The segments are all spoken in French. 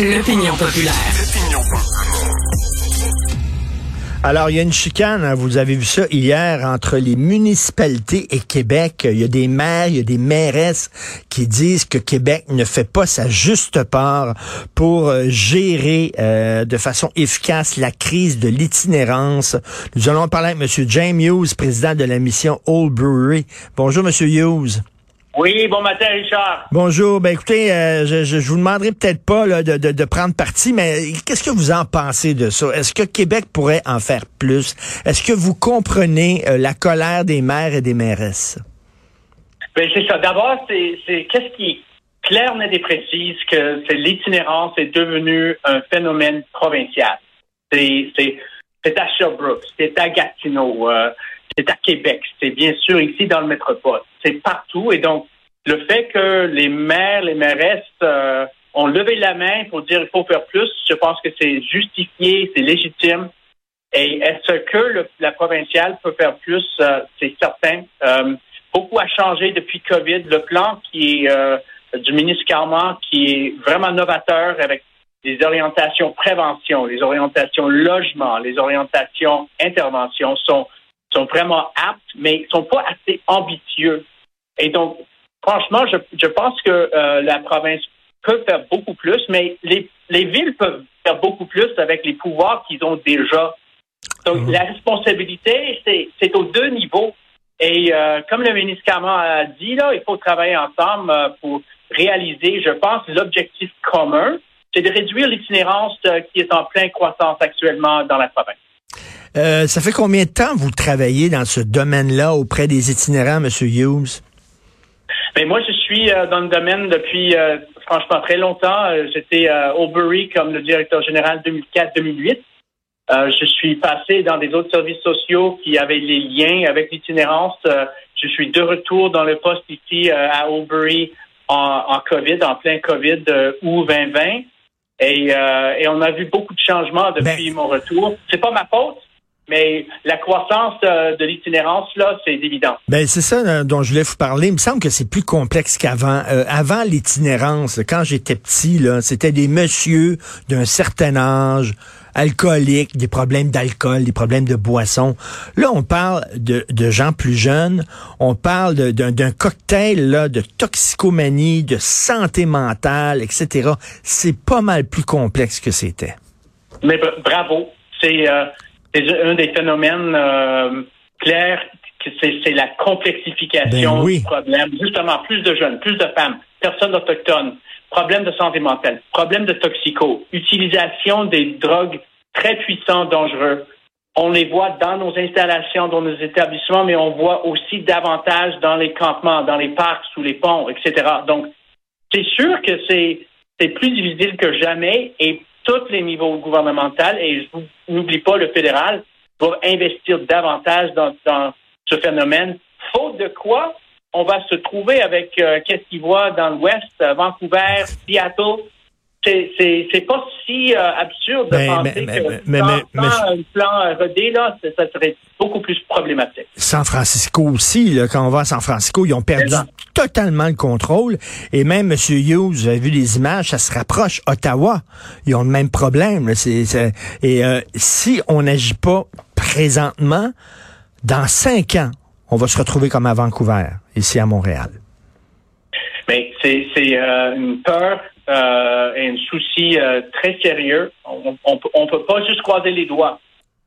L'opinion populaire. Alors, il y a une chicane, hein, vous avez vu ça hier, entre les municipalités et Québec. Il y a des maires, il y a des mairesses qui disent que Québec ne fait pas sa juste part pour euh, gérer euh, de façon efficace la crise de l'itinérance. Nous allons parler avec M. James Hughes, président de la mission Old Brewery. Bonjour, M. Hughes. Oui, bon matin, Richard. Bonjour. Ben écoutez, euh, je, je, vous demanderai peut-être pas là, de, de, de, prendre parti, mais qu'est-ce que vous en pensez de ça? Est-ce que Québec pourrait en faire plus? Est-ce que vous comprenez euh, la colère des maires et des mairesses? Ben, c'est ça. D'abord, c'est, c'est qu'est-ce qui est clair, net et précise que c'est l'itinérance est devenu un phénomène provincial? C'est, c'est, c'est à Sherbrooke, c'est à Gatineau, euh, c'est à Québec, c'est bien sûr ici dans le métropole. C'est partout. Et donc, le fait que les maires, les mairesses euh, ont levé la main pour dire il faut faire plus, je pense que c'est justifié, c'est légitime. Et est-ce que le, la provinciale peut faire plus? Euh, c'est certain. Euh, beaucoup a changé depuis COVID. Le plan qui est du ministre Carman, qui est vraiment novateur avec les orientations prévention, les orientations logement, les orientations intervention sont sont vraiment aptes, mais sont pas assez ambitieux. Et donc, franchement, je, je pense que euh, la province peut faire beaucoup plus, mais les, les villes peuvent faire beaucoup plus avec les pouvoirs qu'ils ont déjà. Donc, mhm. la responsabilité, c'est aux deux niveaux. Et euh, comme le ministre Cameron a dit, là, il faut travailler ensemble euh, pour réaliser, je pense, l'objectif commun, c'est de réduire l'itinérance qui est en pleine croissance actuellement dans la province. Euh, ça fait combien de temps vous travaillez dans ce domaine-là auprès des itinérants, M. Hughes? Ben moi, je suis euh, dans le domaine depuis euh, franchement très longtemps. J'étais à Aubury comme le directeur général 2004-2008. je suis passé dans des autres services sociaux qui avaient les liens avec l'itinérance. je suis de retour dans le poste ici à Aubury en, en, COVID, en plein COVID août 2020. Et, et, on a vu beaucoup de changements depuis ben mon retour. C'est pas ma faute. Mais la croissance euh, de l'itinérance, là, c'est évident. Ben, c'est ça euh, dont je voulais vous parler. Il me semble que c'est plus complexe qu'avant. Euh, avant l'itinérance, quand j'étais petit, là, c'était des messieurs d'un certain âge, alcooliques, des problèmes d'alcool, des problèmes de boisson. Là, on parle de, de gens plus jeunes. On parle d'un cocktail là, de toxicomanie, de santé mentale, etc. C'est pas mal plus complexe que c'était. Mais bravo. C'est c'est un des phénomènes euh, clairs c'est la complexification ben du problème. Justement, plus de jeunes, plus de femmes, personnes autochtones, problème de santé mentale, problème de toxico, utilisation des drogues très puissantes, dangereux. On les voit dans nos installations, dans nos établissements, mais on voit aussi davantage dans les campements, dans les parcs, sous les ponts, etc. Donc, c'est sûr que c'est c'est plus difficile que jamais et tous les niveaux gouvernementaux, et je n'oublie pas le fédéral, doivent investir davantage dans, ce phénomène. Faute de quoi, on va se trouver avec euh, qu'est-ce qu'ils voient dans l'Ouest, Vancouver, Seattle, c'est pas si euh, absurde de penser que mais, un plan redé, là, ça serait beaucoup plus problématique. San Francisco aussi, là, quand on va à San Francisco, ils ont perdu totalement le contrôle. Et même, M. Hughes, avez vu les images, ça se rapproche. Ottawa, ils ont le même problème. Là, et euh, si on n'agit pas présentement, dans cinq ans, on va se retrouver comme à Vancouver, ici à Montréal. Mais c'est euh, une peur euh, un souci euh, très sérieux. On ne peut pas juste croiser les doigts.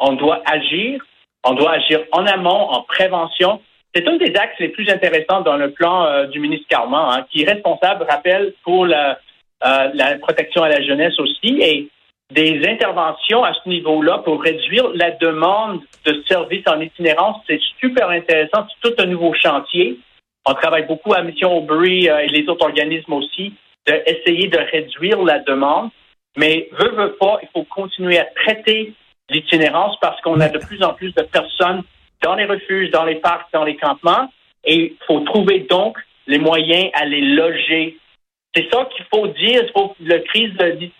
On doit agir. On doit agir en amont, en prévention. C'est un des axes les plus intéressants dans le plan euh, du ministre Carman, hein, qui est responsable, rappelle, pour la, la protection à la jeunesse aussi, et des interventions à ce niveau-là pour réduire la demande de services en itinérance. C'est super intéressant. C'est tout un nouveau chantier. On travaille beaucoup à Mission Aubrey et les autres organismes aussi d'essayer de réduire la demande. Mais veut, veut pas, il faut continuer à traiter l'itinérance parce qu'on a de plus en plus de personnes dans les refuges, dans les parcs, dans les campements. Et il faut trouver donc les moyens à les loger. C'est ça qu'il faut dire. La crise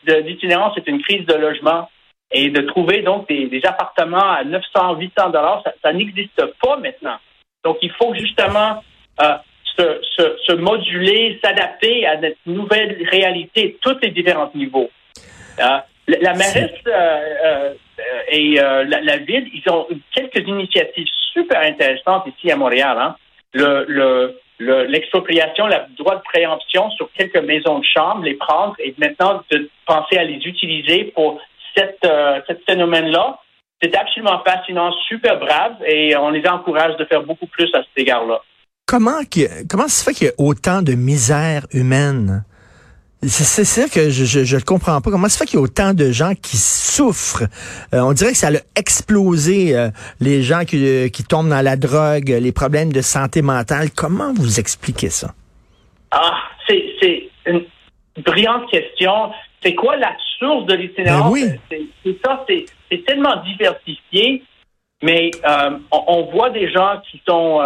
d'itinérance, c'est une crise de logement. Et de trouver donc des, appartements à 900, 800 dollars, ça, n'existe pas maintenant. Donc, il faut justement euh, se, moduler, s'adapter à cette nouvelle réalité, tous les différents niveaux. la, mairesse et la, ville, ils ont quelques initiatives super intéressantes ici à Montréal. Hein. Le, le, l'expropriation, le, droit de préemption sur quelques maisons de chambre, les prendre et maintenant de penser à les utiliser pour cette, euh, ce phénomène-là. C'est absolument fascinant, super brave et on les encourage de faire beaucoup plus à cet égard-là. Comment, comment se fait qu'il y a autant de misère humaine? C'est ça que je ne comprends pas. Comment se fait qu'il y a autant de gens qui souffrent? Euh, on dirait que ça a explosé euh, les gens qui, qui tombent dans la drogue, les problèmes de santé mentale. Comment vous expliquez ça? Ah, c'est une brillante question. C'est quoi la source de l'itinérance? Ben c'est ça, c'est tellement diversifié, mais euh, on, voit des gens qui sont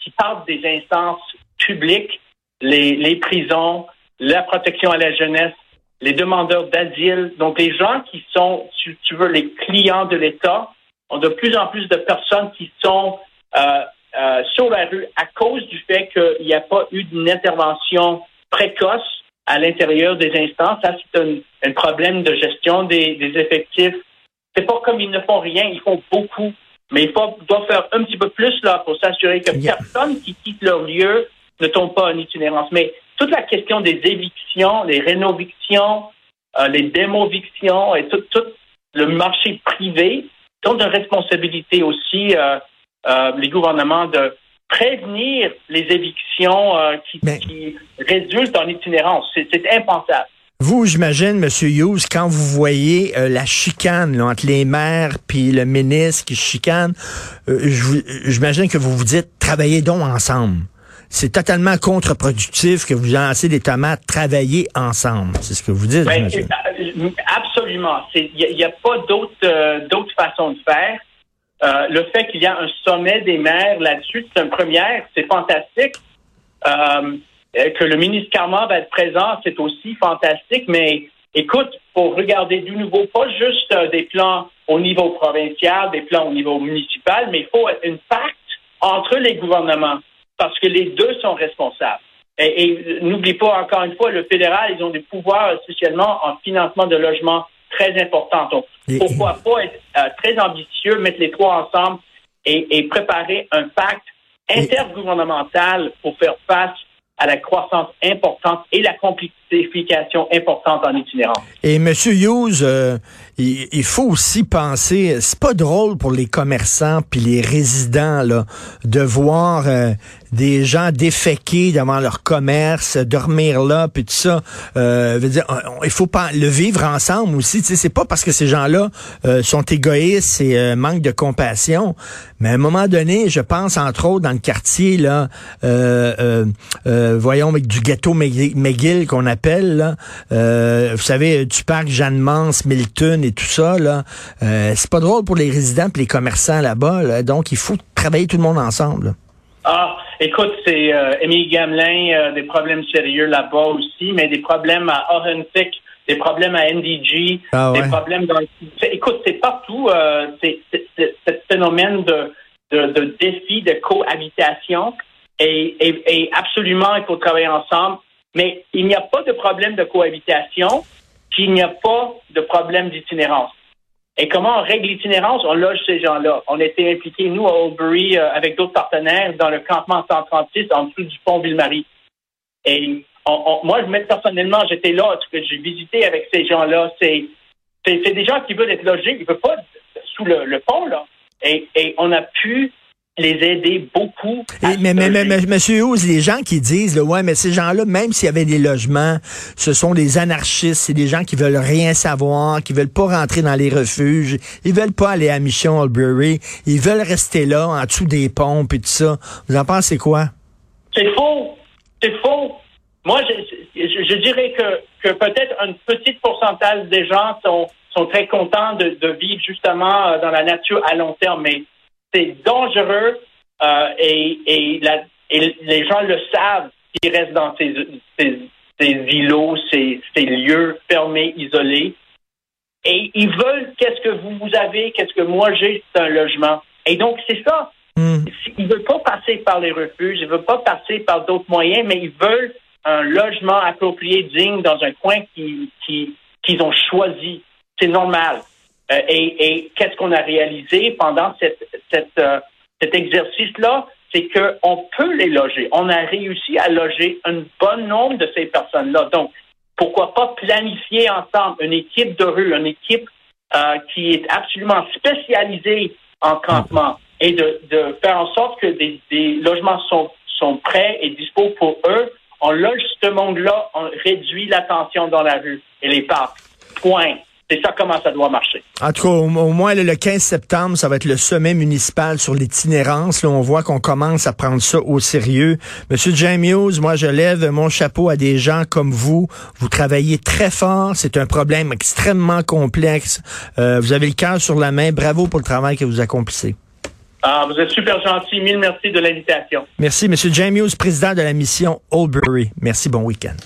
qui partent des instances publiques, les, prisons, la protection à la jeunesse, les demandeurs d'asile, donc les gens qui sont, si tu veux, les clients de l'État, ont de plus en plus de personnes qui sont euh, euh, sur la rue à cause du fait qu'il n'y a pas eu d'une intervention précoce à l'intérieur des instances. Ça, c'est un, problème de gestion des, effectifs. C'est pas comme ils ne font rien, ils font beaucoup. Mais il faut, doit faire un petit peu plus là pour s'assurer que personne qui quitte leur lieu ne tombe pas en itinérance. Mais toute la question des évictions, les rénovictions, euh, les démovictions et tout, tout, le marché privé sont de responsabilité aussi euh, euh, les gouvernements de prévenir les évictions euh, qui, qui, résultent en itinérance. C'est impensable. Vous, j'imagine, M. Hughes, quand vous voyez la chicane entre les maires puis le ministre qui chicane, j'imagine que vous vous dites travaillez donc ensemble c'est totalement contre-productif que vous lancez des tomates travailler ensemble. C'est ce que vous dites. Ben, euh, absolument. Il n'y a, pas euh, d'autre façon de faire. Euh, le fait qu'il y a un sommet des maires là-dessus, c'est une première, c'est fantastique. Que le ministre Carman va être présent, c'est aussi fantastique. Mais écoute, pour regarder du nouveau, pas juste des plans au niveau provincial, des plans au niveau municipal, mais il faut une pacte entre les gouvernements parce que les deux sont responsables. Et, n'oublie pas, encore une fois, le fédéral, ils ont des pouvoirs spécialement en financement de logements très importants. Donc, pourquoi pas être euh, très ambitieux, mettre les trois ensemble et, et préparer un pacte intergouvernemental pour faire face à la croissance importante et la complexification importante en itinérance. Et M. Hughes, euh, il, faut aussi penser, c'est pas drôle pour les commerçants puis les résidents là, de voir euh, des gens déféqués devant leur commerce, dormir là, puis tout ça. Euh, veut dire, il faut pas le vivre ensemble aussi. C'est pas parce que ces gens-là euh, sont égoïstes et euh, manquent de compassion, mais à un moment donné, je pense entre autres dans le quartier là, euh, voyons avec du ghetto McGill qu'on appelle là, vous savez du parc Jeanne Mance, Milton et tout ça là. c'est pas drôle pour les résidents et les commerçants là-bas. Là, donc il faut travailler tout le monde ensemble. Ah, écoute, c'est euh, Émile Gamelin, euh, des problèmes sérieux là-bas aussi, mais des problèmes à Authentic, des problèmes à NDG, ah des problèmes dans... Écoute, c'est partout, euh, c'est ce phénomène de, de, de, défi de cohabitation et, et, et absolument, il faut travailler ensemble, mais il n'y a pas de problème de cohabitation s'il n'y a pas de problème d'itinérance. Et comment on règle l'itinérance? On loge ces gens-là. On était impliqués, nous, à Oldbury, euh, avec d'autres partenaires, dans le campement 136 en dessous du pont Ville-Marie. Et on, moi, personnellement, j'étais là, que j'ai visité avec ces gens-là. C'est, c'est, des gens qui veulent être logés, ils ne veulent pas sous le, pont, là. Et on a pu les aider beaucoup. mais, mais, mais, Monsieur House, les gens qui disent, ouais, mais ces gens-là, même s'il y avait des logements, ce sont des anarchistes, c'est des gens qui veulent rien savoir, qui veulent pas rentrer dans les refuges, ils veulent pas aller à Mission Albury, ils veulent rester là, en dessous des pompes et tout ça. Vous en pensez quoi? C'est faux. C'est faux. Moi, je, je, dirais que, que peut-être un petit pourcentage des gens sont, sont très contents de, de vivre justement euh, dans la nature à long terme, mais c'est dangereux euh, et, et, les gens le savent qui restent dans ces, ces, îlots, ces, ces, lieux fermés, isolés. Et ils veulent qu'est-ce que vous, vous avez, qu'est-ce que moi j'ai, c'est un logement. Et donc, c'est ça. Hmm. Ils ne veulent pas passer par les refuges, ils ne veulent pas passer par d'autres moyens, mais ils veulent un logement approprié, digne, dans un coin qui, qui, qu'ils ont choisi. C'est normal. Euh, et, qu'est-ce qu'on a réalisé pendant cette, euh, cet exercice-là? C'est qu'on peut les loger. On a réussi à loger un bon nombre de ces personnes-là. Donc, pourquoi pas planifier ensemble une équipe de rue, une équipe euh, qui est absolument spécialisée en campement et de, faire en sorte que des, logements sont, sont prêts et dispos pour eux. On loge ce monde-là, on réduit la tension dans la rue et les parcs. Point. C'est ça comment ça doit marcher. En tout cas, au, moins le 15 septembre, ça va être le sommet municipal sur l'itinérance. Là, on voit qu'on commence à prendre ça au sérieux. Monsieur James Hughes, moi, je lève mon chapeau à des gens comme vous. Vous travaillez très fort. C'est un problème extrêmement complexe. Euh, vous avez le cœur sur la main. Bravo pour le travail que vous accomplissez. Ah, vous êtes super gentil. Mille merci de l'invitation. Merci, Monsieur James Hughes, président de la mission Oldbury. Merci, bon week-end.